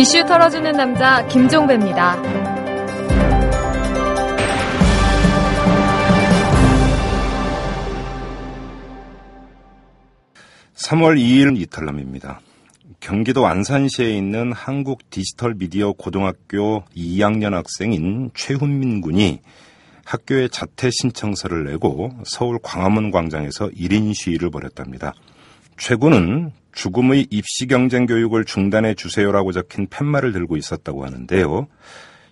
이슈 털어주는 남자 김종배입니다. 3월 2일 이탈남입니다. 경기도 안산시에 있는 한국 디지털 미디어 고등학교 2학년 학생인 최훈민 군이 학교에 자퇴 신청서를 내고 서울 광화문 광장에서 1인 시위를 벌였답니다. 최 군은 죽음의 입시 경쟁 교육을 중단해 주세요라고 적힌 팻말을 들고 있었다고 하는데요.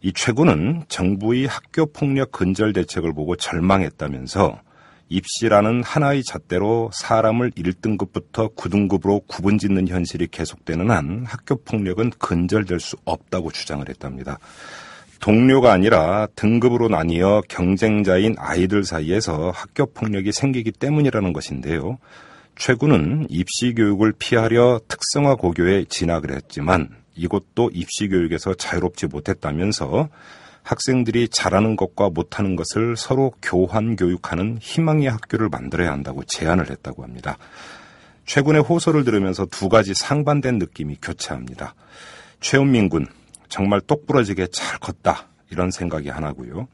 이 최군은 정부의 학교 폭력 근절 대책을 보고 절망했다면서 입시라는 하나의 잣대로 사람을 1등급부터 9등급으로 구분 짓는 현실이 계속되는 한 학교 폭력은 근절될 수 없다고 주장을 했답니다. 동료가 아니라 등급으로 나뉘어 경쟁자인 아이들 사이에서 학교 폭력이 생기기 때문이라는 것인데요. 최군은 입시 교육을 피하려 특성화 고교에 진학을 했지만 이곳도 입시 교육에서 자유롭지 못했다면서 학생들이 잘하는 것과 못하는 것을 서로 교환 교육하는 희망의 학교를 만들어야 한다고 제안을 했다고 합니다. 최근의 호소를 들으면서 두 가지 상반된 느낌이 교차합니다. 최은민 군, 정말 똑부러지게 잘 컸다. 이런 생각이 하나고요.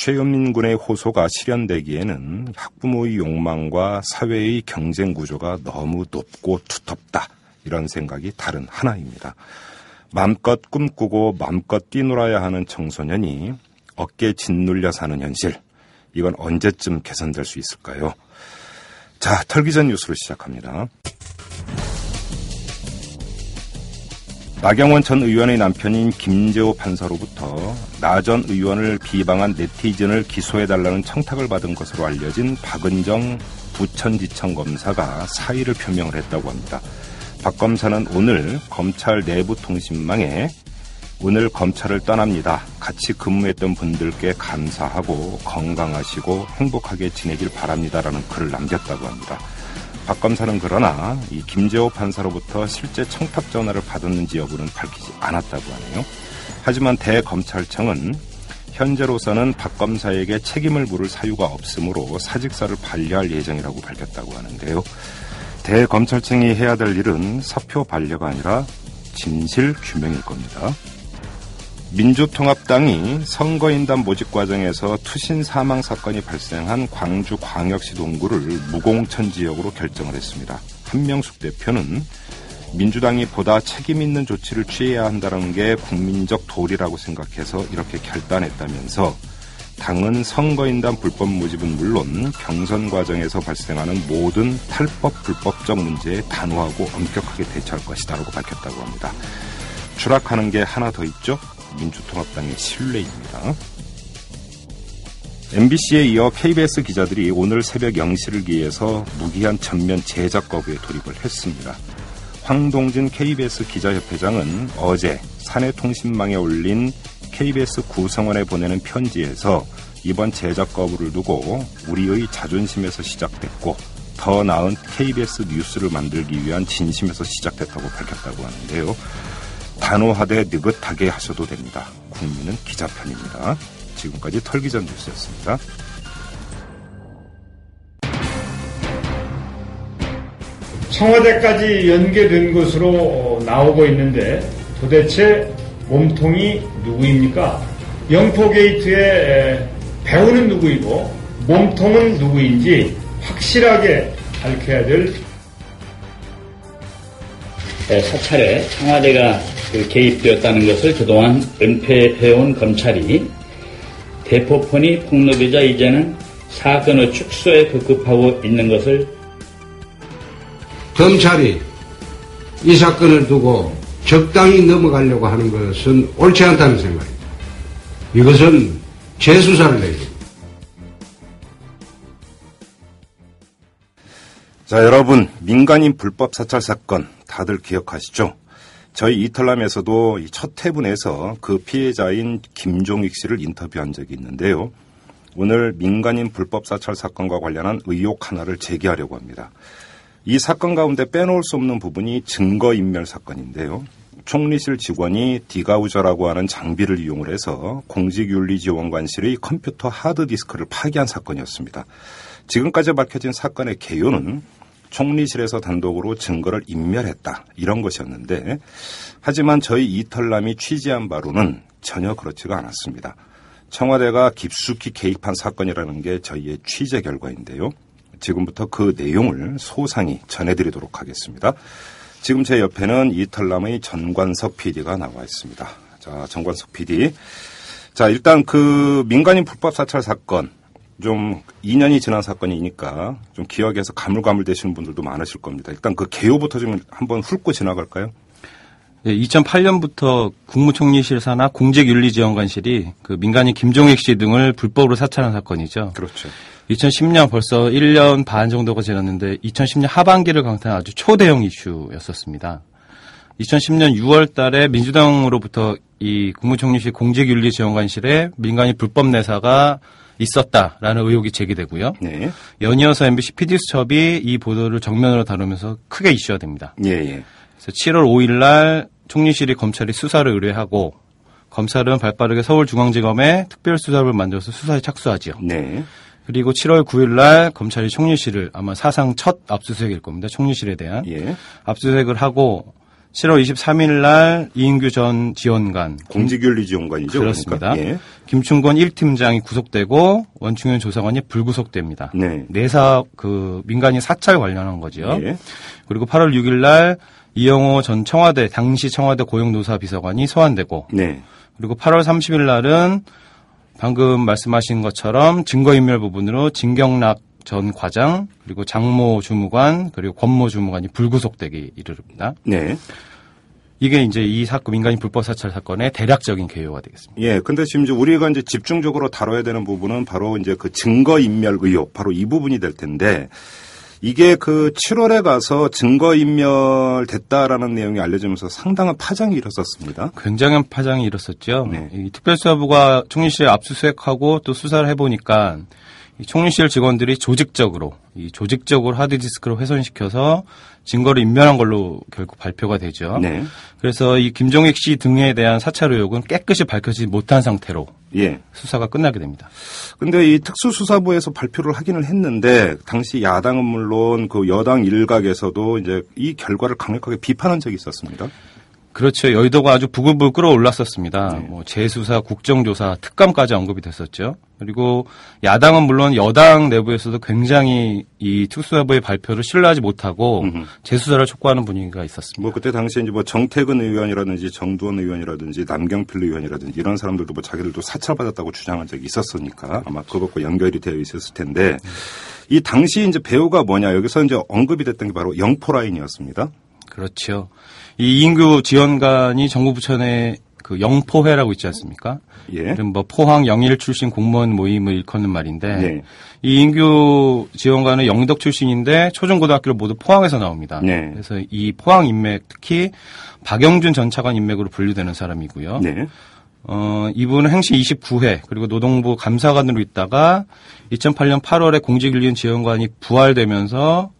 최은민 군의 호소가 실현되기에는 학부모의 욕망과 사회의 경쟁 구조가 너무 높고 두텁다. 이런 생각이 다른 하나입니다. 마음껏 꿈꾸고 마음껏 뛰놀아야 하는 청소년이 어깨 짓눌려 사는 현실. 이건 언제쯤 개선될 수 있을까요? 자, 털기 전 뉴스로 시작합니다. 나경원 전 의원의 남편인 김재호 판사로부터 나 전 의원을 비방한 네티즌을 기소해달라는 청탁을 받은 것으로 알려진 박은정 부천지청 검사가 사의를 표명을 했다고 합니다. 박 검사는 오늘 검찰 내부 통신망에 오늘 검찰을 떠납니다. 같이 근무했던 분들께 감사하고 건강하시고 행복하게 지내길 바랍니다라는 글을 남겼다고 합니다. 박 검사는 그러나 이 김재호 판사로부터 실제 청탁 전화를 받았는지 여부는 밝히지 않았다고 하네요. 하지만 대검찰청은 현재로서는 박 검사에게 책임을 물을 사유가 없으므로 사직서를 반려할 예정이라고 밝혔다고 하는데요. 대검찰청이 해야 될 일은 사표 반려가 아니라 진실 규명일 겁니다. 민주통합당이 선거인단 모집 과정에서 투신 사망 사건이 발생한 광주 광역시 동구를 무공천 지역으로 결정을 했습니다. 한명숙 대표는 민주당이 보다 책임 있는 조치를 취해야 한다는 게 국민적 도리라고 생각해서 이렇게 결단했다면서 당은 선거인단 불법 모집은 물론 경선 과정에서 발생하는 모든 탈법 불법적 문제에 단호하고 엄격하게 대처할 것이다라고 밝혔다고 합니다. 추락하는 게 하나 더 있죠. 민주통합당의 신뢰입니다. MBC에 이어 KBS 기자들이 오늘 새벽 0시를 기해서 무기한 전면 제작 거부에 돌입을 했습니다. 황동진 KBS 기자협회장은 어제 사내통신망에 올린 KBS 구성원에 보내는 편지에서 이번 제작 거부를 두고 우리의 자존심에서 시작됐고 더 나은 KBS 뉴스를 만들기 위한 진심에서 시작됐다고 밝혔다고 하는데요. 단호하되 느긋하게 하셔도 됩니다. 국민은 기자 편입니다. 지금까지 털기전 뉴스였습니다. 청와대까지 연계된 것으로 나오고 있는데 도대체 몸통이 누구입니까? 영포게이트의 배우는 누구이고 몸통은 누구인지 확실하게 밝혀야 될 네, 사찰에 청와대가 그 개입되었다는 것을 그동안 은폐해온 검찰이 대포폰이 폭로되자 이제는 사건의 축소에 급급하고 있는 것을 검찰이 이 사건을 두고 적당히 넘어가려고 하는 것은 옳지 않다는 생각입니다. 이것은 재수사를 내야 됩니다. 자, 여러분, 민간인 불법 사찰 사건 다들 기억하시죠? 저희 이탈남에서도 첫 회분에서 그 피해자인 김종익 씨를 인터뷰한 적이 있는데요. 오늘 민간인 불법 사찰 사건과 관련한 의혹 하나를 제기하려고 합니다. 이 사건 가운데 빼놓을 수 없는 부분이 증거인멸 사건인데요. 총리실 직원이 디가우저라고 하는 장비를 이용을 해서 공직윤리지원관실의 컴퓨터 하드디스크를 파기한 사건이었습니다. 지금까지 밝혀진 사건의 개요는 총리실에서 단독으로 증거를 인멸했다. 이런 것이었는데 하지만 저희 이털남이 취재한 바로는 전혀 그렇지가 않았습니다. 청와대가 깊숙이 개입한 사건이라는 게 저희의 취재 결과인데요. 지금부터 그 내용을 소상히 전해드리도록 하겠습니다. 지금 제 옆에는 이털남의 전관석 PD가 나와 있습니다. 자, 전관석 PD. 자, 일단 그 민간인 불법 사찰 사건 좀 2년이 지난 사건이니까 좀 기억에서 가물가물 되시는 분들도 많으실 겁니다. 일단 그 개요부터 좀 한번 훑고 지나갈까요? 예, 2008년부터 국무총리실 산하 공직윤리지원관실이 그 민간인 김종익 씨 등을 불법으로 사찰한 사건이죠. 그렇죠. 2010년 벌써 1년 반 정도가 지났는데 2010년 하반기를 강타한 아주 초대형 이슈였었습니다. 2010년 6월 달에 민주당으로부터 이 국무총리실 공직윤리지원관실에 민간인 불법 내사가 있었다라는 의혹이 제기되고요. 네. 연이어서 MBC PD수첩이 이 보도를 정면으로 다루면서 크게 이슈가 됩니다. 예, 예. 그래서 7월 5일 날 총리실이 검찰이 수사를 의뢰하고 검찰은 발빠르게 서울중앙지검에 특별수사를 만들어서 수사에 착수하지요. 네. 그리고 7월 9일 날 검찰이 총리실을 아마 사상 첫 압수수색일 겁니다. 총리실에 대한 예. 압수수색을 하고 7월 23일 날 이인규 전 지원관 공직윤리 지원관이죠. 그렇습니다. 그러니까. 예. 김충건 1팀장이 구속되고 원충현 조사관이 불구속됩니다. 네. 내사 그 민간인 사찰 관련한 거죠. 예. 그리고 8월 6일 날 이영호 전 청와대 당시 청와대 고용노사 비서관이 소환되고 네. 그리고 8월 30일 날은 방금 말씀하신 것처럼 증거인멸 부분으로 진경락 전 과장 그리고 장모 주무관 그리고 권모 주무관이 불구속되기 이르릅니다. 네. 이게 이제 이 사건 민간인 불법 사찰 사건의 대략적인 개요가 되겠습니다. 예. 근데 지금 이제 우리가 이제 집중적으로 다뤄야 되는 부분은 바로 이제 그 증거 인멸 의혹, 바로 이 부분이 될 텐데 이게 그 7월에 가서 증거 인멸 됐다라는 내용이 알려지면서 상당한 파장이 일었었습니다. 굉장한 파장이 일었었죠. 네. 이 특별수사부가 총리실에 압수수색하고 또 수사를 해보니까 이 총리실 직원들이 조직적으로 이 조직적으로 하드디스크를 훼손시켜서 증거를 인멸한 걸로 결국 발표가 되죠. 네. 그래서 이 김종익 씨 등에 대한 사찰 의혹은 깨끗이 밝혀지지 못한 상태로 예. 수사가 끝나게 됩니다. 근데 이 특수수사부에서 발표를 하기는 했는데 당시 야당은 물론 그 여당 일각에서도 이제 이 결과를 강력하게 비판한 적이 있었습니다. 그렇죠. 여의도가 아주 부글부글 끓어올랐었습니다. 네. 뭐 재수사, 국정조사, 특감까지 언급이 됐었죠. 그리고 야당은 물론 여당 내부에서도 굉장히 이 특수사부의 발표를 신뢰하지 못하고 음흠. 재수사를 촉구하는 분위기가 있었습니다. 뭐 그때 당시에 이제 뭐 정태근 의원이라든지 정두원 의원이라든지 남경필 의원이라든지 이런 사람들도 뭐 자기들도 사찰받았다고 주장한 적이 있었으니까 아마 그것과 연결이 되어 있었을 텐데 이 당시 이제 배우가 뭐냐 여기서 이제 언급이 됐던 게 바로 영포 라인이었습니다. 그렇죠. 이 이인규 지원관이 정부 부천에 그 영포회라고 있지 않습니까? 예. 뭐 포항 영일 출신 공무원 모임을 일컫는 말인데 네. 이 인규 지원관은 영덕 출신인데 초중고등학교를 모두 포항에서 나옵니다. 네. 그래서 이 포항 인맥 특히 박영준 전 차관 인맥으로 분류되는 사람이고요. 네. 어, 이분은 행시 29회 그리고 노동부 감사관으로 있다가 2008년 8월에 공직윤리 지원관이 부활되면서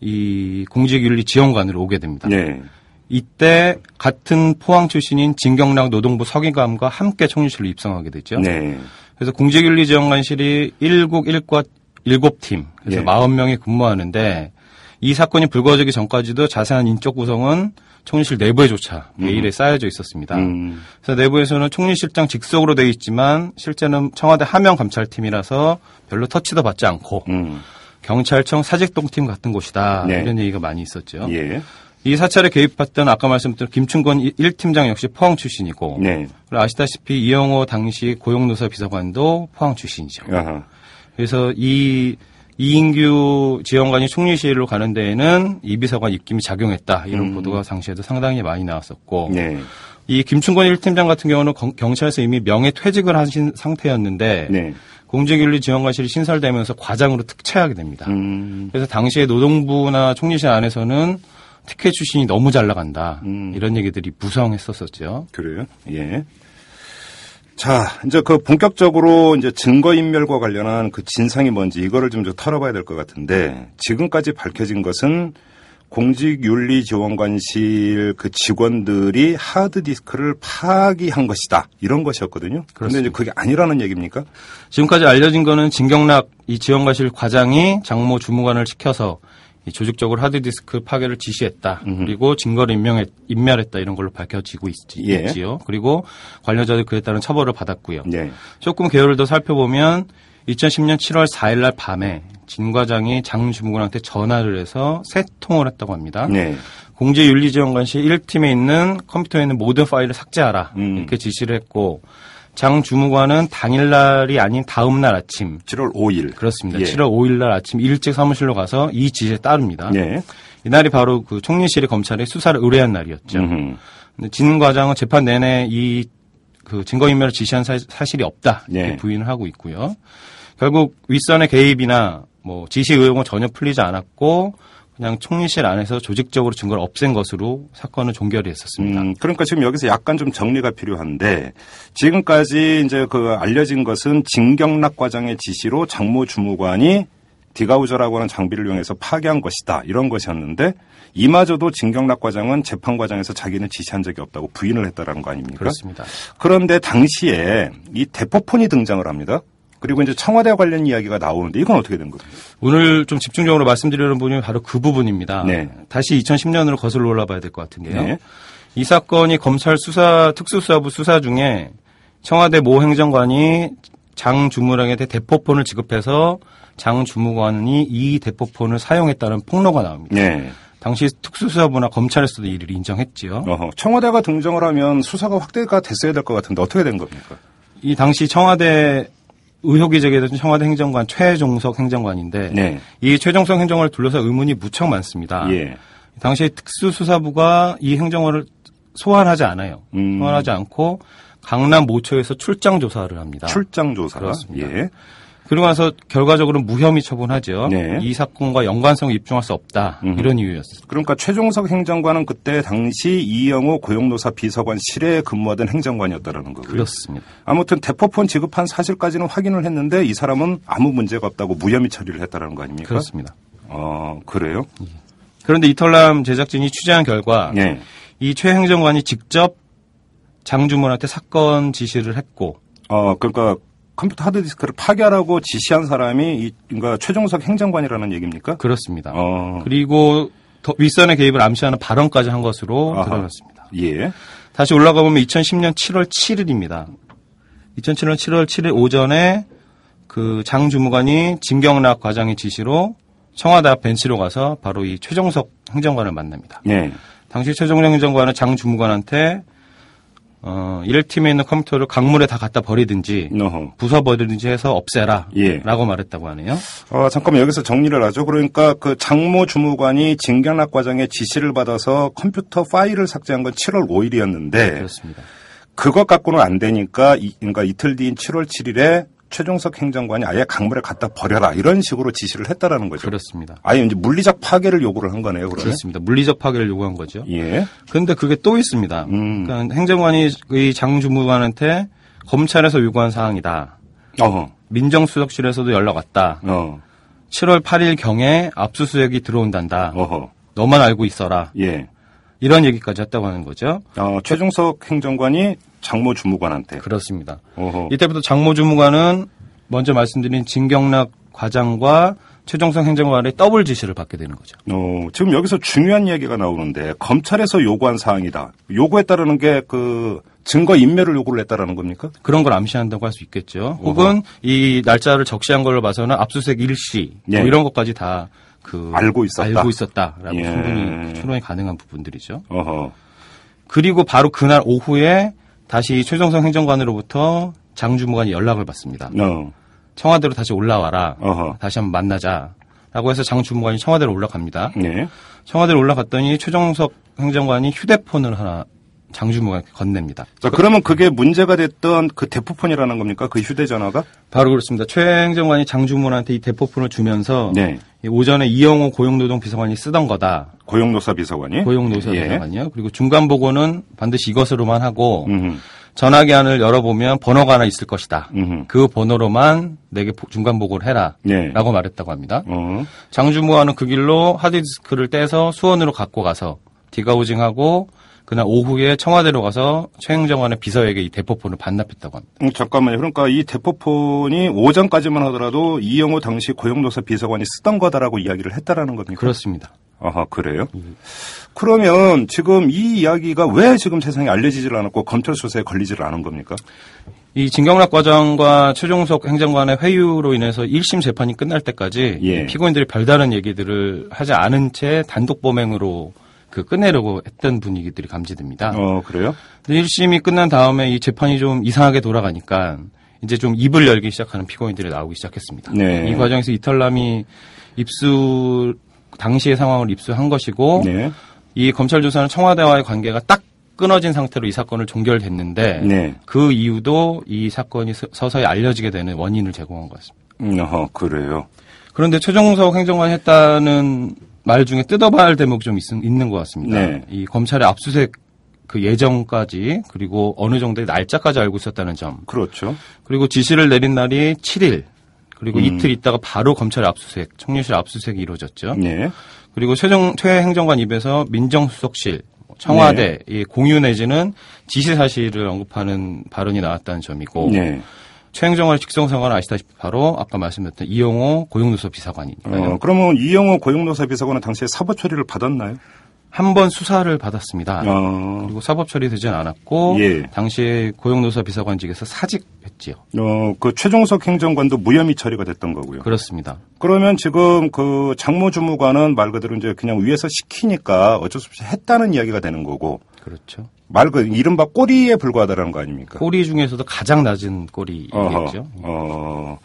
이 공직윤리 지원관으로 오게 됩니다. 네. 이때 같은 포항 출신인 진경락 노동부 서기감과 함께 총리실로 입성하게 되죠. 네. 그래서 공직윤리지원관실이 1국 1과 7팀, 그래서 예. 40명이 근무하는데 이 사건이 불거지기 전까지도 자세한 인적 구성은 총리실 내부에조차 메일에 쌓여져 있었습니다. 음. 그래서 내부에서는 총리실장 직속으로 되어 있지만 실제는 청와대 하명 감찰팀이라서 별로 터치도 받지 않고 음. 경찰청 사직동팀 같은 곳이다 네. 이런 얘기가 많이 있었죠. 예. 이 사찰에 개입했던 아까 말씀드린 김충건 1팀장 역시 포항 출신이고 네. 아시다시피 이영호 당시 고용노사 비서관도 포항 출신이죠. 아하. 그래서 이 이인규 지원관이 총리실로 가는 데에는 이 비서관 입김이 작용했다 이런 보도가 당시에도 상당히 많이 나왔었고 음. 네. 이 김충건 1팀장 같은 경우는 경- 경찰에서 이미 명예 퇴직을 하신 상태였는데 네. 공직윤리 지원관실이 신설되면서 과장으로 특채하게 됩니다. 음. 그래서 당시에 노동부나 총리실 안에서는 특혜 출신이 너무 잘 나간다 음. 이런 얘기들이 무성했었었죠. 그래요? 예. 자, 이제 그 본격적으로 이제 증거인멸과 관련한 그 진상이 뭔지 이거를 좀, 좀 털어봐야 될 것 같은데 지금까지 밝혀진 것은 공직윤리지원관실 그 직원들이 하드디스크를 파기한 것이다. 이런 것이었거든요. 그런데 이제 그게 아니라는 얘기입니까? 지금까지 알려진 거는 진경락 이 지원관실 과장이 장모 주무관을 시켜서 이 조직적으로 하드디스크 파괴를 지시했다. 그리고 증거를 인명했, 인멸했다 이런 걸로 밝혀지고 있, 예. 지요 그리고 관련자들 그에 따른 처벌을 받았고요. 네. 조금 개요를 더 살펴보면 2010년 7월 4일 날 밤에 진 과장이 장 주무관한테 전화를 해서 세 통을 했다고 합니다. 네. 공제 윤리 지원관실 1팀에 있는 컴퓨터에 있는 모든 파일을 삭제하라 음. 이렇게 지시를 했고 장 주무관은 당일날이 아닌 다음날 아침 7월 5일. 그렇습니다. 예. 7월 5일날 아침 일찍 사무실로 가서 이 지시에 따릅니다. 네. 이날이 바로 그 총리실이 검찰에 수사를 의뢰한 날이었죠. 음흠. 근데 진 과장은 재판 내내 이 그 증거인멸을 지시한 사, 실이 없다 이렇게 예. 부인을 하고 있고요. 결국 윗선의 개입이나 뭐 지시 의혹은 전혀 풀리지 않았고 그냥 총리실 안에서 조직적으로 증거를 없앤 것으로 사건은 종결이 했었습니다. 음, 그러니까 지금 여기서 약간 좀 정리가 필요한데 지금까지 이제 그 알려진 것은 진경락 과장의 지시로 장모 주무관이 디가우저라고 하는 장비를 이용해서 파괴한 것이다 이런 것이었는데 이마저도 진경락 과장은 재판 과정에서 자기는 지시한 적이 없다고 부인을 했다라는 거 아닙니까? 그렇습니다. 그런데 당시에 이 대포폰이 등장을 합니다. 그리고 이제 청와대 관련 이야기가 나오는데 이건 어떻게 된 겁니까? 오늘 좀 집중적으로 말씀드리는 부분이 바로 그 부분입니다. 네. 다시 2010년으로 거슬러 올라봐야 될 것 같은 게요. 네. 이 사건이 검찰 수사 특수수사부 수사 중에 청와대 모 행정관이 장 주무랑한테 대포폰을 지급해서 장 주무관이 이 대포폰을 사용했다는 폭로가 나옵니다. 네. 당시 특수수사부나 검찰에서도 이를 인정했지요. 어허. 청와대가 등장을 하면 수사가 확대가 됐어야 될 것 같은데 어떻게 된 겁니까? 이 당시 청와대 의혹이 제기됐던 청와대 행정관 최종석 행정관인데 네. 이 최종석 행정관을 둘러서 의문이 무척 많습니다. 예. 당시 특수수사부가 이 행정관을 소환하지 않아요. 음. 소환하지 않고 강남 모처에서 출장 조사를 합니다. 출장 조사. 그렇습니다. 예. 그리고 나서 결과적으로 무혐의 처분하죠. 네. 이 사건과 연관성을 입증할 수 없다. 음. 이런 이유였습니다. 그러니까 최종석 행정관은 그때 당시 이영호 고용노사 비서관실에 근무하던 행정관이었다라는 거고요. 그렇습니다. 아무튼 대포폰 지급한 사실까지는 확인을 했는데 이 사람은 아무 문제가 없다고 무혐의 처리를 했다라는 거 아닙니까? 그렇습니다. 어, 그래요? 그런데 이털남 제작진이 취재한 결과 네. 이최 행정관이 직접 장주문한테 사건 지시를 했고 어, 그러니까 컴퓨터 하드디스크를 파괴하라고 지시한 사람이 이, 그러니까 최종석 행정관이라는 얘기입니까? 그렇습니다. 어, 그리고 더 윗선의 개입을 암시하는 발언까지 한 것으로 아하. 드러났습니다. 예. 다시 올라가 보면 2010년 7월 7일입니다. 2007년 7월 7일 오전에 그 장 주무관이 진경락 과장의 지시로 청와대 앞 벤치로 가서 바로 이 최종석 행정관을 만납니다. 예. 당시 최종석 행정관은 장 주무관한테 어, 1팀에 있는 컴퓨터를 강물에 다 갖다 버리든지 어허. 부숴버리든지 해서 없애라 예. 라고 말했다고 하네요. 어, 잠깐만 여기서 정리를 하죠. 그러니까 그 장모 주무관이 진경락 과장의 지시를 받아서 컴퓨터 파일을 삭제한 건 7월 5일이었는데 그렇습니다. 그것 갖고는 안 되니까 이, 그러니까 이틀 뒤인 7월 7일에 최종석 행정관이 아예 강물에 갖다 버려라 이런 식으로 지시를 했다라는 거죠. 그렇습니다. 아예 이제 물리적 파괴를 요구를 한 거네요. 그러면. 그렇습니다. 물리적 파괴를 요구한 거죠. 예. 근데 그게 또 있습니다. 음. 그러니까 행정관이 이 장주무관한테 검찰에서 요구한 사항이다. 어허. 민정수석실에서도 연락 왔다. 어. 7월 8일 경에 압수수색이 들어온단다. 어허. 너만 알고 있어라. 예. 이런 얘기까지 했다고 하는 거죠. 어, 최종석 행정관이 장모 주무관한테. 그렇습니다. 어허. 이때부터 장모 주무관은 먼저 말씀드린 진경락 과장과 최종성 행정관의 더블 지시를 받게 되는 거죠. 어, 지금 여기서 중요한 이야기가 나오는데 검찰에서 요구한 사항이다. 요구했다라는 게 그 증거 인멸을 요구를 했다라는 겁니까? 그런 걸 암시한다고 할 수 있겠죠. 혹은 이 날짜를 적시한 걸로 봐서는 압수수색 일시 뭐 예. 이런 것까지 다 그 알고 있었다. 알고 있었다라고 예. 충분히 추론이 가능한 부분들이죠. 어허. 그리고 바로 그날 오후에 다시 최종성 행정관으로부터 장주무관이 연락을 받습니다. 어. 청와대로 다시 올라와라. 어허. 다시 한번 만나자 라고 해서 장주무관이 청와대로 올라갑니다. 네. 청와대로 올라갔더니 최종석 행정관이 휴대폰을 하나 장주무관에게 건넵니다. 자, 그러면 그게 문제가 됐던 그 대포폰이라는 겁니까? 그 휴대전화가? 바로 그렇습니다. 최 행정관이 장주무관한테 이 대포폰을 주면서 네. 이 오전에 이영호 고용노동 비서관이 쓰던 거다. 고용노사 비서관이? 고용노사 예. 비서관이요. 그리고 중간 보고는 반드시 이것으로만 하고 음흠. 전화기한을 열어보면 번호가 하나 있을 것이다. 음흠. 그 번호로만 내게 보- 중간 보고를 해라. 네. 라고 말했다고 합니다. 어. 장주무관은 그 길로 하드디스크를 떼서 수원으로 갖고 가서 디가오징하고 그날 오후에 청와대로 가서 최 행정관의 비서에게 이 대포폰을 반납했다고 합니다. 음, 잠깐만요. 그러니까 이 대포폰이 오전까지만 하더라도 이영호 당시 고용노사 비서관이 쓰던 거다라고 이야기를 했다라는 겁니까? 그렇습니다. 아하, 그래요? 그러면 지금 이 이야기가 왜 지금 세상에 알려지질 않았고 검찰 수사에 걸리질 않은 겁니까? 이 진경락 과장과 최종석 행정관의 회유로 인해서 1심 재판이 끝날 때까지 예. 피고인들이 별다른 얘기들을 하지 않은 채 단독 범행으로 그 끝내려고 했던 분위기들이 감지됩니다. 어, 그래요? 근데 1심이 끝난 다음에 이 재판이 좀 이상하게 돌아가니까 이제 좀 입을 열기 시작하는 피고인들이 나오기 시작했습니다. 네. 이 과정에서 이탈남이 입수 당시의 상황을 입수한 것이고 네. 이 검찰 조사는 청와대와의 관계가 딱 끊어진 상태로 이 사건을 종결됐는데 네. 그 이유도 이 사건이 서- 서서히 알려지게 되는 원인을 제공한 것 같습니다. 음, 어허, 그래요. 그런데 최종석 행정관이 했다는 말 중에 뜯어봐야 할 대목이 좀 있, 는것 같습니다. 네. 이 검찰의 압수수색 그 예정까지 그리고 어느 정도의 날짜까지 알고 있었다는 점 그렇죠. 그리고 지시를 내린 날이 7일 그리고 음. 이틀 있다가 바로 검찰 압수수색 청류실 압수수색이 이루어졌죠. 네. 그리고 최종 최 행정관 입에서 민정수석실, 청와대 네. 이 공유 내지는 지시 사실을 언급하는 발언이 나왔다는 점이고 네. 최 행정관의 직성 상관은 아시다시피 바로 아까 말씀드렸던 이용호 고용노사 비서관이니까요. 어, 그러면 이영호 고용노사 비서관은 당시에 사법 처리를 받았나요? 한 번 수사를 받았습니다. 어, 그리고 사법 처리되진 않았고 예. 당시에 고용노사 비서관직에서 사직했지요. 어, 그 최종석 행정관도 무혐의 처리가 됐던 거고요. 그렇습니다. 그러면 지금 그 장모 주무관은 말 그대로 이제 그냥 위에서 시키니까 어쩔 수 없이 했다는 이야기가 되는 거고 그렇죠. 말그 이른바 꼬리에 불과하다는 거 아닙니까? 꼬리 중에서도 가장 낮은 꼬리겠죠. 어,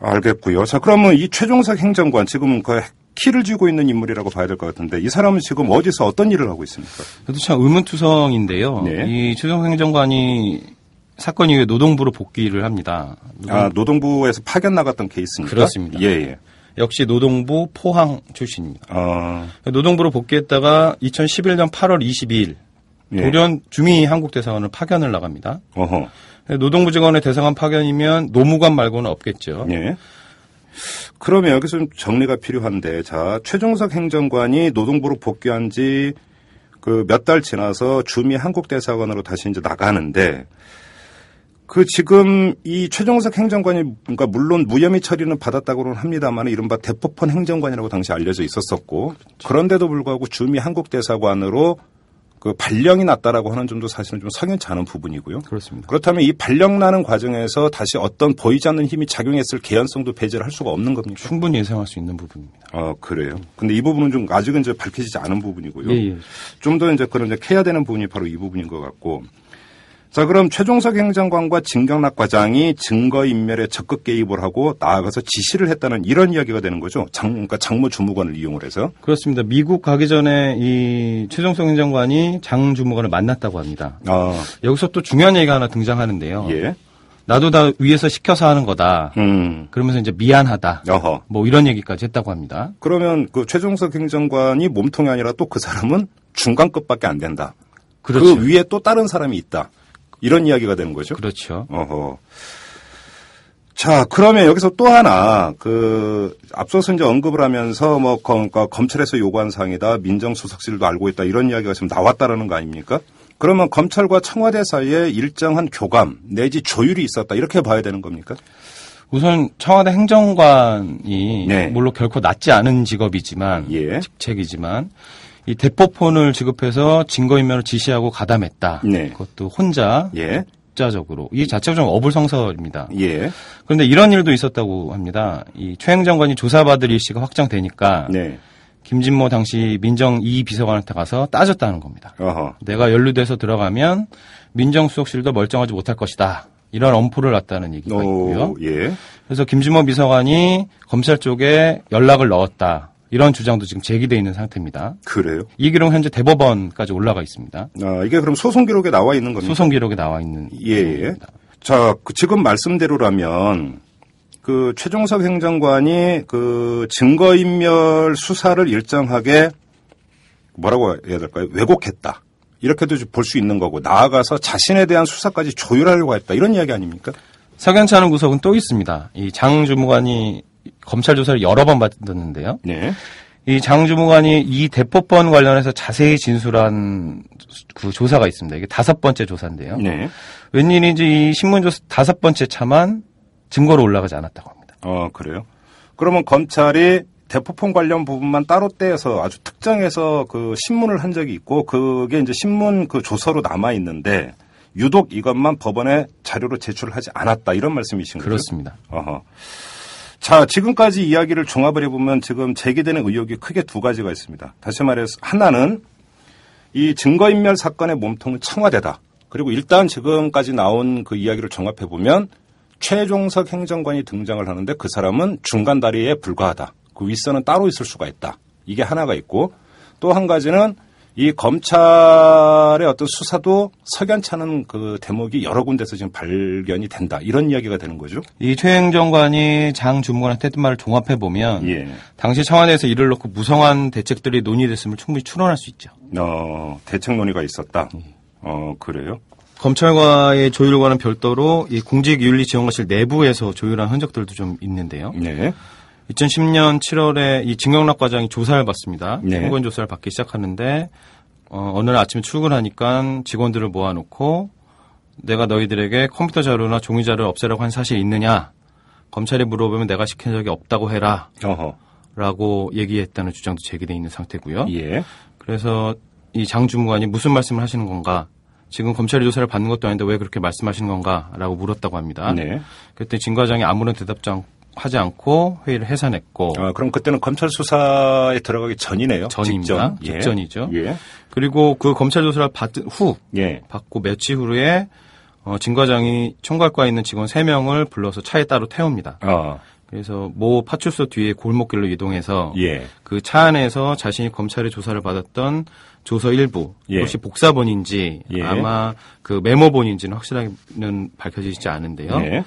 알겠고요. 자, 그러면 이 최종석 행정관 지금 그 키를 쥐고 있는 인물이라고 봐야 될 것 같은데 이 사람은 지금 어디서 어떤 일을 하고 있습니까? 그래도 참 의문투성인데요. 네. 이 최종석 행정관이 사건 이후에 노동부로 복귀를 합니다. 노동- 아, 노동부에서 파견 나갔던 케이스입니까? 그렇습니다. 예, 예. 역시 노동부 포항 출신입니다. 어, 노동부로 복귀했다가 2011년 8월 22일 예. 돌연 주미 한국대사관을 파견을 나갑니다. 어허. 노동부 직원의 대사관 파견이면 노무관 말고는 없겠죠. 예. 그러면 여기서 좀 정리가 필요한데, 자, 최종석 행정관이 노동부로 복귀한 지 그 몇 달 지나서 주미 한국대사관으로 다시 이제 나가는데, 그 지금 이 최종석 행정관이, 그러니까 물론 무혐의 처리는 받았다고는 합니다만, 이른바 대포폰 행정관이라고 당시 알려져 있었었고, 그런데도 불구하고 주미 한국대사관으로 그 발령이 났다라고 하는 점도 사실은 좀 석연치 않은 부분이고요. 그렇습니다. 그렇다면 이 발령 나는 과정에서 다시 어떤 보이지 않는 힘이 작용했을 개연성도 배제를 할 수가 없는 겁니까? 충분히 예상할 수 있는 부분입니다. 아, 그래요. 근데 이 부분은 좀 아직은 이제 밝혀지지 않은 부분이고요. 예, 예. 좀더 이제 그런 이제 캐야 되는 부분이 바로 이 부분인 것 같고. 자, 그럼 최종석 행정관과 진경락 과장이 증거인멸에 적극 개입을 하고 나아가서 지시를 했다는 이런 이야기가 되는 거죠. 장, 그러니까 장모 주무관을 이용을 해서. 그렇습니다. 미국 가기 전에 이 최종성 행정관이 장 주무관을 만났다고 합니다. 아, 여기서 또 중요한 얘기가 하나 등장하는데요. 예. 나도 다 위에서 시켜서 하는 거다. 음, 그러면서 이제 미안하다. 어허. 뭐 이런 얘기까지 했다고 합니다. 그러면 그 최종석 행정관이 몸통이 아니라 또 그 사람은 중간급밖에 안 된다. 그렇죠. 그 위에 또 다른 사람이 있다. 이런 이야기가 되는 거죠. 그렇죠. 어허. 자, 그러면 여기서 또 하나, 그, 앞서서 이제 언급을 하면서 뭐, 검, 그러니까 검찰에서 요구한 사항이다, 민정수석실도 알고 있다, 이런 이야기가 지금 나왔다라는 거 아닙니까? 그러면 검찰과 청와대 사이에 일정한 교감, 내지 조율이 있었다, 이렇게 봐야 되는 겁니까? 우선 청와대 행정관이 네. 물론 결코 낫지 않은 직업이지만 예. 직책이지만 이 대포폰을 지급해서 증거인멸을 지시하고 가담했다. 네. 그것도 혼자 예, 자적으로 이 자체가 좀 어불성설입니다. 예, 그런데 이런 일도 있었다고 합니다. 이 최 행정관이 조사받을 일시가 확정되니까 네, 김진모 당시 민정 2 비서관한테 가서 따졌다는 겁니다. 어허, 내가 연루돼서 들어가면 민정수석실도 멀쩡하지 못할 것이다. 이런 엄포를 놨다는 얘기가 있고요. 오, 예, 그래서 김진모 비서관이 검찰 쪽에 연락을 넣었다. 이런 주장도 지금 제기돼 있는 상태입니다. 그래요? 이 기록 은 현재 대법원까지 올라가 있습니다. 아, 이게 그럼 소송 기록에 나와 있는 겁니까? 소송 기록에 나와 있는 예, 예. 내용입니다. 자, 그 지금 말씀대로라면 그 최종석 행정관이 그 증거인멸 수사를 일정하게 뭐라고 해야 될까요? 왜곡했다. 이렇게도 볼 수 있는 거고 나아가서 자신에 대한 수사까지 조율하려고 했다. 이런 이야기 아닙니까? 석연치 않은 구석은 또 있습니다. 이 장 주무관이 검찰 조사를 여러 번 받았는데요. 네. 이 장주무관이 이 대포폰 관련해서 자세히 진술한 그 조사가 있습니다. 이게 다섯 번째 조사인데요. 네. 웬일인지 이 신문 조사 다섯 번째 차만 증거로 올라가지 않았다고 합니다. 어, 그래요? 그러면 검찰이 대포폰 관련 부분만 따로 떼서 아주 특정해서 그 신문을 한 적이 있고 그게 이제 신문 그 조서로 남아 있는데 유독 이것만 법원에 자료로 제출하지 않았다 이런 말씀이신 거죠? 그렇습니다. 어허. 자, 지금까지 이야기를 종합을 해보면 지금 제기되는 의혹이 크게 두 가지가 있습니다. 다시 말해서 하나는 이 증거인멸 사건의 몸통은 청와대다. 그리고 일단 지금까지 나온 그 이야기를 종합해보면 최종석 행정관이 등장을 하는데 그 사람은 중간 다리에 불과하다. 그 윗선은 따로 있을 수가 있다. 이게 하나가 있고 또 한 가지는 이 검찰의 어떤 수사도 석연찮은 그 대목이 여러 군데서 지금 발견이 된다. 이런 이야기가 되는 거죠. 이 최 행 정관이 장 주무관한테 했던 말을 종합해 보면 예. 당시 청와대에서 이를 놓고 무성한 대책들이 논의됐음을 충분히 추론할 수 있죠. 어, 대책 논의가 있었다. 어, 그래요? 검찰과의 조율과는 별도로 이 공직윤리 지원관실 내부에서 조율한 흔적들도 좀 있는데요. 네. 2010년 7월에 이 진경락 과장이 조사를 받습니다. 네. 총관 조사를 받기 시작하는데 어, 어느 날 아침에 출근하니까 직원들을 모아놓고 내가 너희들에게 컴퓨터 자료나 종이 자료를 없애라고 한 사실이 있느냐? 검찰이 물어보면 내가 시킨 적이 없다고 해라. 어허. 라고 얘기했다는 주장도 제기돼 있는 상태고요. 예. 그래서 이 장 주무관이 무슨 말씀을 하시는 건가? 지금 검찰이 조사를 받는 것도 아닌데 왜 그렇게 말씀하시는 건가? 라고 물었다고 합니다. 네. 그때 진 과장이 아무런 대답도 않- 하지 않고 회의를 해산했고 아, 그럼 그때는 검찰 수사에 들어가기 전이네요. 전입니다. 직전. 예. 직전이죠. 예. 그리고 그 검찰 조사를 받은 후 예. 받고 며칠 후에 어, 진 과장이 총괄과에 있는 직원 3명을 불러서 차에 따로 태웁니다. 아, 그래서 모 파출소 뒤에 골목길로 이동해서 예. 그 차 안에서 자신이 검찰의 조사를 받았던 조서 일부 예. 혹시 복사본인지 예. 아마 그 메모본인지는 확실하게는 밝혀지지 않은데요.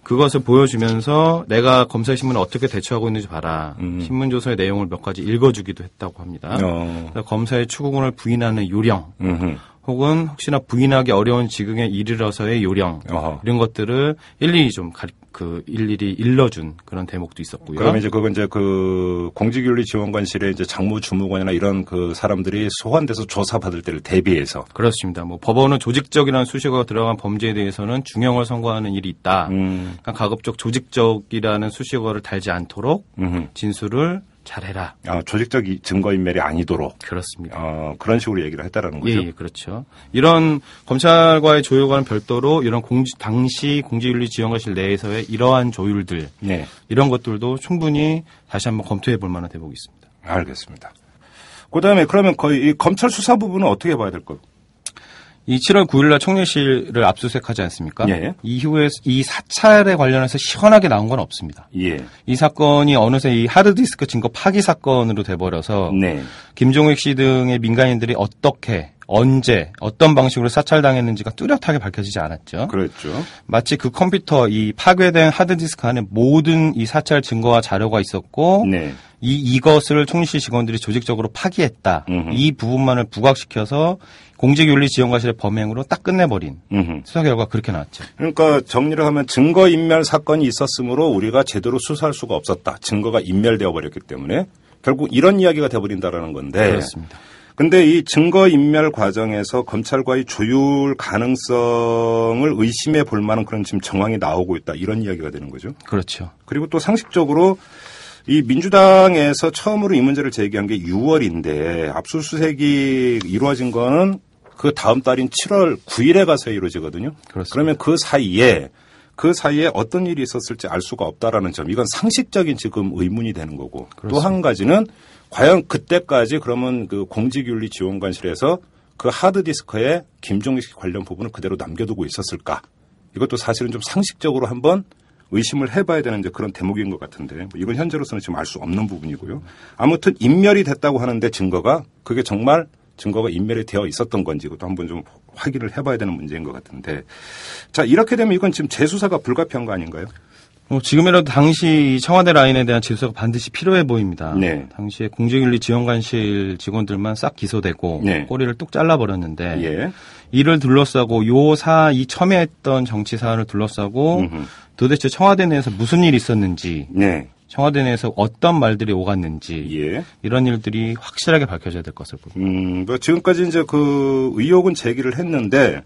예. 그것을 보여주면서 내가 검사 신문을 어떻게 대처하고 있는지 봐라. 음. 신문 조서의 내용을 몇 가지 읽어주기도 했다고 합니다. 어. 검사의 추궁을 부인하는 요령, 음흠. 혹은 혹시나 부인하기 어려운 지경에 이르러서의 요령 어허. 이런 것들을 일일이 좀 가리, 그 일일이 일러준 그런 대목도 있었고요. 그러면 이제 그건 이제 그 공직윤리 지원관실에 이제 장무 주무관이나 이런 그 사람들이 소환돼서 조사받을 때를 대비해서 그렇습니다. 뭐 법원은 조직적이라는 수식어가 들어간 범죄에 대해서는 중형을 선고하는 일이 있다. 음. 그러니까 가급적 조직적이라는 수식어를 달지 않도록 음흠. 진술을 잘해라. 아, 조직적 이- 증거인멸이 아니도록 그렇습니다. 어, 그런 식으로 얘기를 했다라는 예, 거죠. 예, 그렇죠. 이런 검찰과의 조율과는 별도로 이런 공지, 당시 공직윤리지원관실 내에서의 이러한 조율들 네. 이런 것들도 충분히 다시 한번 검토해 볼 만한 대목이 있습니다. 알겠습니다. 그다음에 그러면 거의 이 검찰 수사 부분은 어떻게 봐야 될까요? 이 7월 9일날 총리실을 압수수색하지 않습니까? 예. 이후에 이 사찰에 관련해서 시원하게 나온 건 없습니다. 예. 이 사건이 어느새 이 하드디스크 증거 파기 사건으로 돼버려서 네. 김종익 씨 등의 민간인들이 어떻게 언제 어떤 방식으로 사찰당했는지가 뚜렷하게 밝혀지지 않았죠. 그랬죠. 마치 그 컴퓨터 이 파괴된 하드디스크 안에 모든 이 사찰 증거와 자료가 있었고 네. 이 이것을 총리실 직원들이 조직적으로 파기했다. 음흠. 이 부분만을 부각시켜서 공직윤리지원과실의 범행으로 딱 끝내버린 음흠. 수사 결과 가 그렇게 나왔죠. 그러니까 정리를 하면 증거 인멸 사건이 있었으므로 우리가 제대로 수사할 수가 없었다. 증거가 인멸되어 버렸기 때문에 결국 이런 이야기가 돼버린다라는 건데. 그렇습니다. 근데 이 증거 인멸 과정에서 검찰과의 조율 가능성을 의심해 볼 만한 그런 지금 정황이 나오고 있다. 이런 이야기가 되는 거죠. 그렇죠. 그리고 또 상식적으로 이 민주당에서 처음으로 이 문제를 제기한 게 6월인데 압수수색이 이루어진 거는 그 다음 달인 7월 9일에 가서 이루어지거든요. 그렇습니다. 그러면 그 사이에 그 사이에 어떤 일이 있었을지 알 수가 없다라는 점. 이건 상식적인 지금 의문이 되는 거고. 또 한 가지는 과연 그때까지 그러면 그 공직윤리 지원관실에서 그 하드디스크에 김종식 씨 관련 부분을 그대로 남겨두고 있었을까? 이것도 사실은 좀 상식적으로 한번 의심을 해봐야 되는 그런 대목인 것 같은데 뭐 이건 현재로서는 지금 알 수 없는 부분이고요. 아무튼 인멸이 됐다고 하는데 증거가 그게 정말 증거가 인멸이 되어 있었던 건지 이것도 한번 좀 확인을 해봐야 되는 문제인 것 같은데 자 이렇게 되면 이건 지금 재수사가 불가피한 거 아닌가요? 뭐 지금이라도 당시 이 청와대 라인에 대한 질서가 반드시 필요해 보입니다. 네. 당시에 공직윤리 지원관실 직원들만 싹 기소되고 네. 꼬리를 뚝 잘라버렸는데 예. 이를 둘러싸고 요사 이 첨예했던 정치 사안을 둘러싸고 음흠. 도대체 청와대 내에서 무슨 일이 있었는지 네. 청와대 내에서 어떤 말들이 오갔는지 예. 이런 일들이 확실하게 밝혀져야 될 것을 봅니다. 음, 뭐 지금까지 이제 그 의혹은 제기를 했는데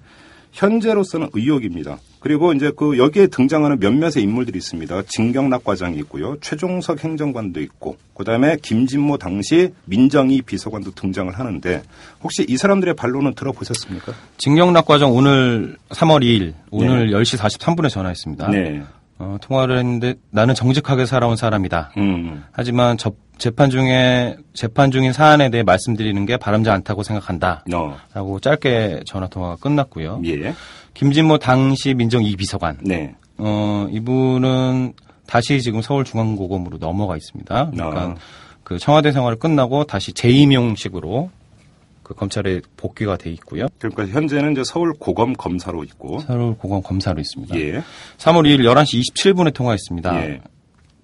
현재로서는 의혹입니다. 그리고 이제 그 여기에 등장하는 몇몇의 인물들이 있습니다. 진경락 과장이 있고요. 최종석 행정관도 있고, 그 다음에 김진모 당시 민정희 비서관도 등장을 하는데, 혹시 이 사람들의 반론은 들어보셨습니까? 진경락 과정 오늘 3월 2일 오늘 10시 43분에 전화했습니다. 네. 어, 통화를 했는데 나는 정직하게 살아온 사람이다. 음. 하지만 접- 재판 중에 재판 중인 사안에 대해 말씀드리는 게 바람지 않다고 생각한다. 어. 라고 짧게 전화 통화가 끝났고요. 예. 김진모 당시 민정 2비서관. 네. 어, 이분은 다시 지금 서울중앙고검으로 넘어가 있습니다. 그러니까 아. 그 청와대 생활을 끝나고 다시 재임용식으로 그 검찰에 복귀가 돼 있고요. 그러니까 현재는 이제 서울 고검 검사로 있고, 서울 고검 검사로 있습니다. 예. 3월 2일 11시 27분에 통화했습니다. 예.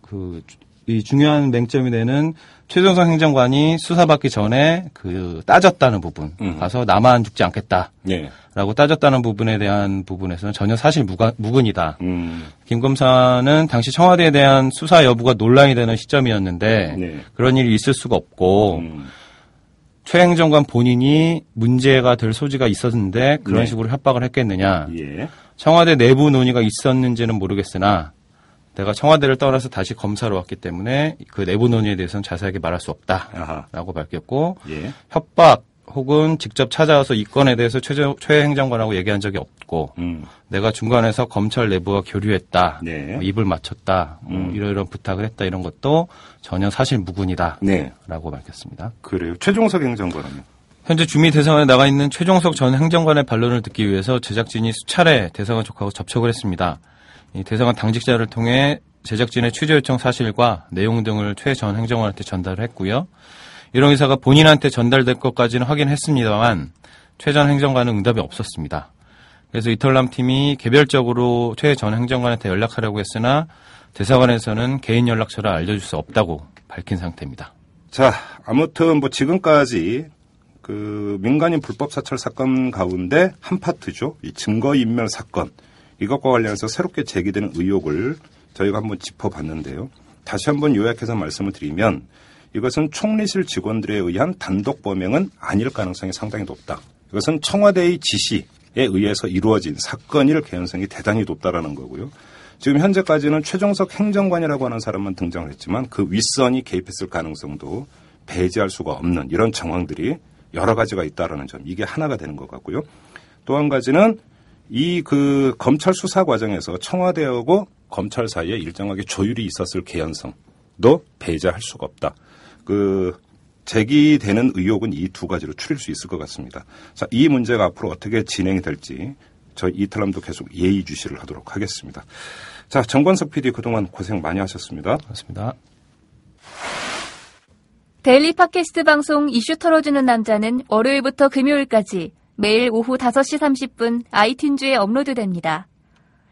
그, 이 중요한 맹점이 되는 최종성 행정관이 수사받기 전에 그 따졌다는 부분, 음. 가서 나만 죽지 않겠다. 네. 라고 따졌다는 부분에 대한 부분에서는 전혀 사실 무가, 무근이다. 음. 김 검사는 당시 청와대에 대한 수사 여부가 논란이 되는 시점이었는데 네. 그런 일이 있을 수가 없고 음. 최 행정관 본인이 문제가 될 소지가 있었는데 그런 네. 식으로 협박을 했겠느냐. 예. 청와대 내부 논의가 있었는지는 모르겠으나 내가 청와대를 떠나서 다시 검사로 왔기 때문에 그 내부 논의에 대해서는 자세하게 말할 수 아하. 없다라고 밝혔고 예. 협박 혹은 직접 찾아와서 이 건에 대해서 최, 최 행정관하고 얘기한 적이 없고 음. 내가 중간에서 검찰 내부와 교류했다, 네. 뭐 입을 맞췄다, 뭐 음. 이러이런 부탁을 했다 이런 것도 전혀 사실 무근이다라고 네. 밝혔습니다. 그래요. 최종석 행정관은요? 현재 주미 대사관에 나가 있는 최종석 전 행정관의 반론을 듣기 위해서 제작진이 수차례 대사관 쪽하고 접촉을 했습니다. 이 대사관 당직자를 통해 제작진의 취재 요청 사실과 내용 등을 최 전 행정관한테 전달을 했고요. 이런 의사가 본인한테 전달될 것까지는 확인했습니다만 최 전 행정관은 응답이 없었습니다. 그래서 이털남 팀이 개별적으로 최 전 행정관한테 연락하려고 했으나 대사관에서는 개인 연락처를 알려줄 수 없다고 밝힌 상태입니다. 자, 아무튼 뭐 지금까지 그 민간인 불법 사찰 사건 가운데 한 파트죠. 이 증거 인멸 사건. 이것과 관련해서 새롭게 제기되는 의혹을 저희가 한번 짚어봤는데요. 다시 한번 요약해서 말씀을 드리면 이것은 총리실 직원들에 의한 단독 범행은 아닐 가능성이 상당히 높다. 이것은 청와대의 지시에 의해서 이루어진 사건일 개연성이 대단히 높다라는 거고요. 지금 현재까지는 최종석 행정관이라고 하는 사람만 등장을 했지만 그 윗선이 개입했을 가능성도 배제할 수가 없는 이런 정황들이 여러 가지가 있다라는 점 이게 하나가 되는 것 같고요. 또 한 가지는 이 그 검찰 수사 과정에서 청와대하고 검찰 사이에 일정하게 조율이 있었을 개연성 도 배제할 수가 없다. 그 제기되는 의혹은 이 두 가지로 추릴 수 있을 것 같습니다. 자, 이 문제가 앞으로 어떻게 진행이 될지 저희 이털남도 계속 예의주시를 하도록 하겠습니다. 자, 정관석 PD 그동안 고생 많이 하셨습니다. 그렇습니다. Daily 팟캐스트 방송 이슈 털어주는 남자는 월요일부터 금요일까지 매일 오후 5시 30분 아이튠즈에 업로드됩니다.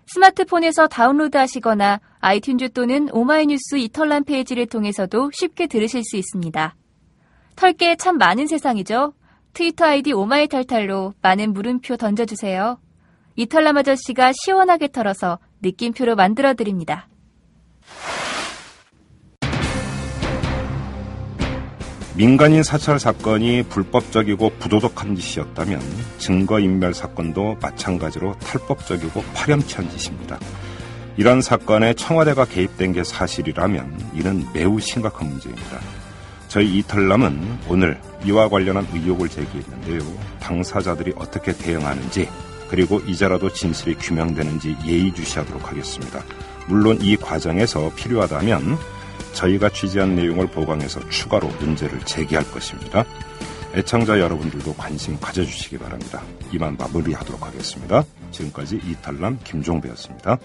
스마트폰에서 다운로드 하시거나 아이튠즈 또는 오마이뉴스 이털남 페이지를 통해서도 쉽게 들으실 수 있습니다. 털게 참 많은 세상이죠? 트위터 아이디 오마이탈탈로 많은 물음표 던져주세요. 이털남 아저씨가 시원하게 털어서 느낌표로 만들어드립니다. 민간인 사찰 사건이 불법적이고 부도덕한 짓이었다면 증거인멸 사건도 마찬가지로 탈법적이고 파렴치한 짓입니다. 이런 사건에 청와대가 개입된 게 사실이라면 이는 매우 심각한 문제입니다. 저희 이털남은 오늘 이와 관련한 의혹을 제기했는데요. 당사자들이 어떻게 대응하는지 그리고 이제라도 진실이 규명되는지 예의주시하도록 하겠습니다. 물론 이 과정에서 필요하다면 저희가 취재한 내용을 보강해서 추가로 문제를 제기할 것입니다. 애청자 여러분들도 관심 가져주시기 바랍니다. 이만 마무리하도록 하겠습니다. 지금까지 이탈남 김종배였습니다.